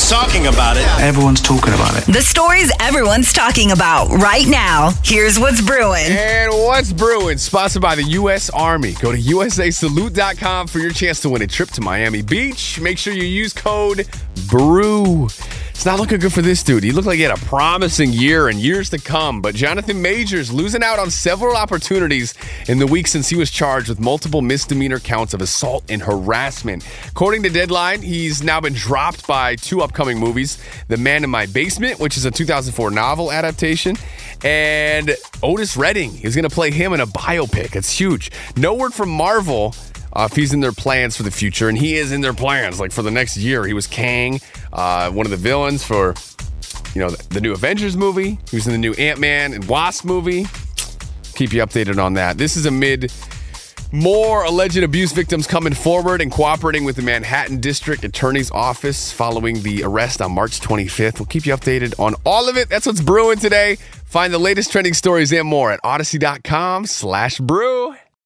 everyone's talking about it. Everyone's talking about it. The stories everyone's talking about right now. Here's what's brewing. And what's brewing? Sponsored by the U.S. Army. Go to usasalute.com for your chance to win a trip to Miami Beach. Make sure you use code BREW. It's not looking good for this dude. He looked like he had a promising year and years to come, but Jonathan Majors losing out on several opportunities in the week since he was charged with multiple misdemeanor counts of assault and harassment. According to Deadline, he's now been dropped by two upcoming movies The Man in My Basement, which is a 2004 novel adaptation, and Otis Redding. He's going to play him in a biopic. It's huge. No word from Marvel uh, if he's in their plans for the future, and he is in their plans. Like for the next year, he was Kang, uh, one of the villains for you know the, the new Avengers movie. He was in the new Ant Man and Wasp movie. Keep you updated on that. This is amid more alleged abuse victims coming forward and cooperating with the Manhattan District Attorney's Office following the arrest on March 25th. We'll keep you updated on all of it. That's what's brewing today. Find the latest trending stories and more at audacy.com slash brew.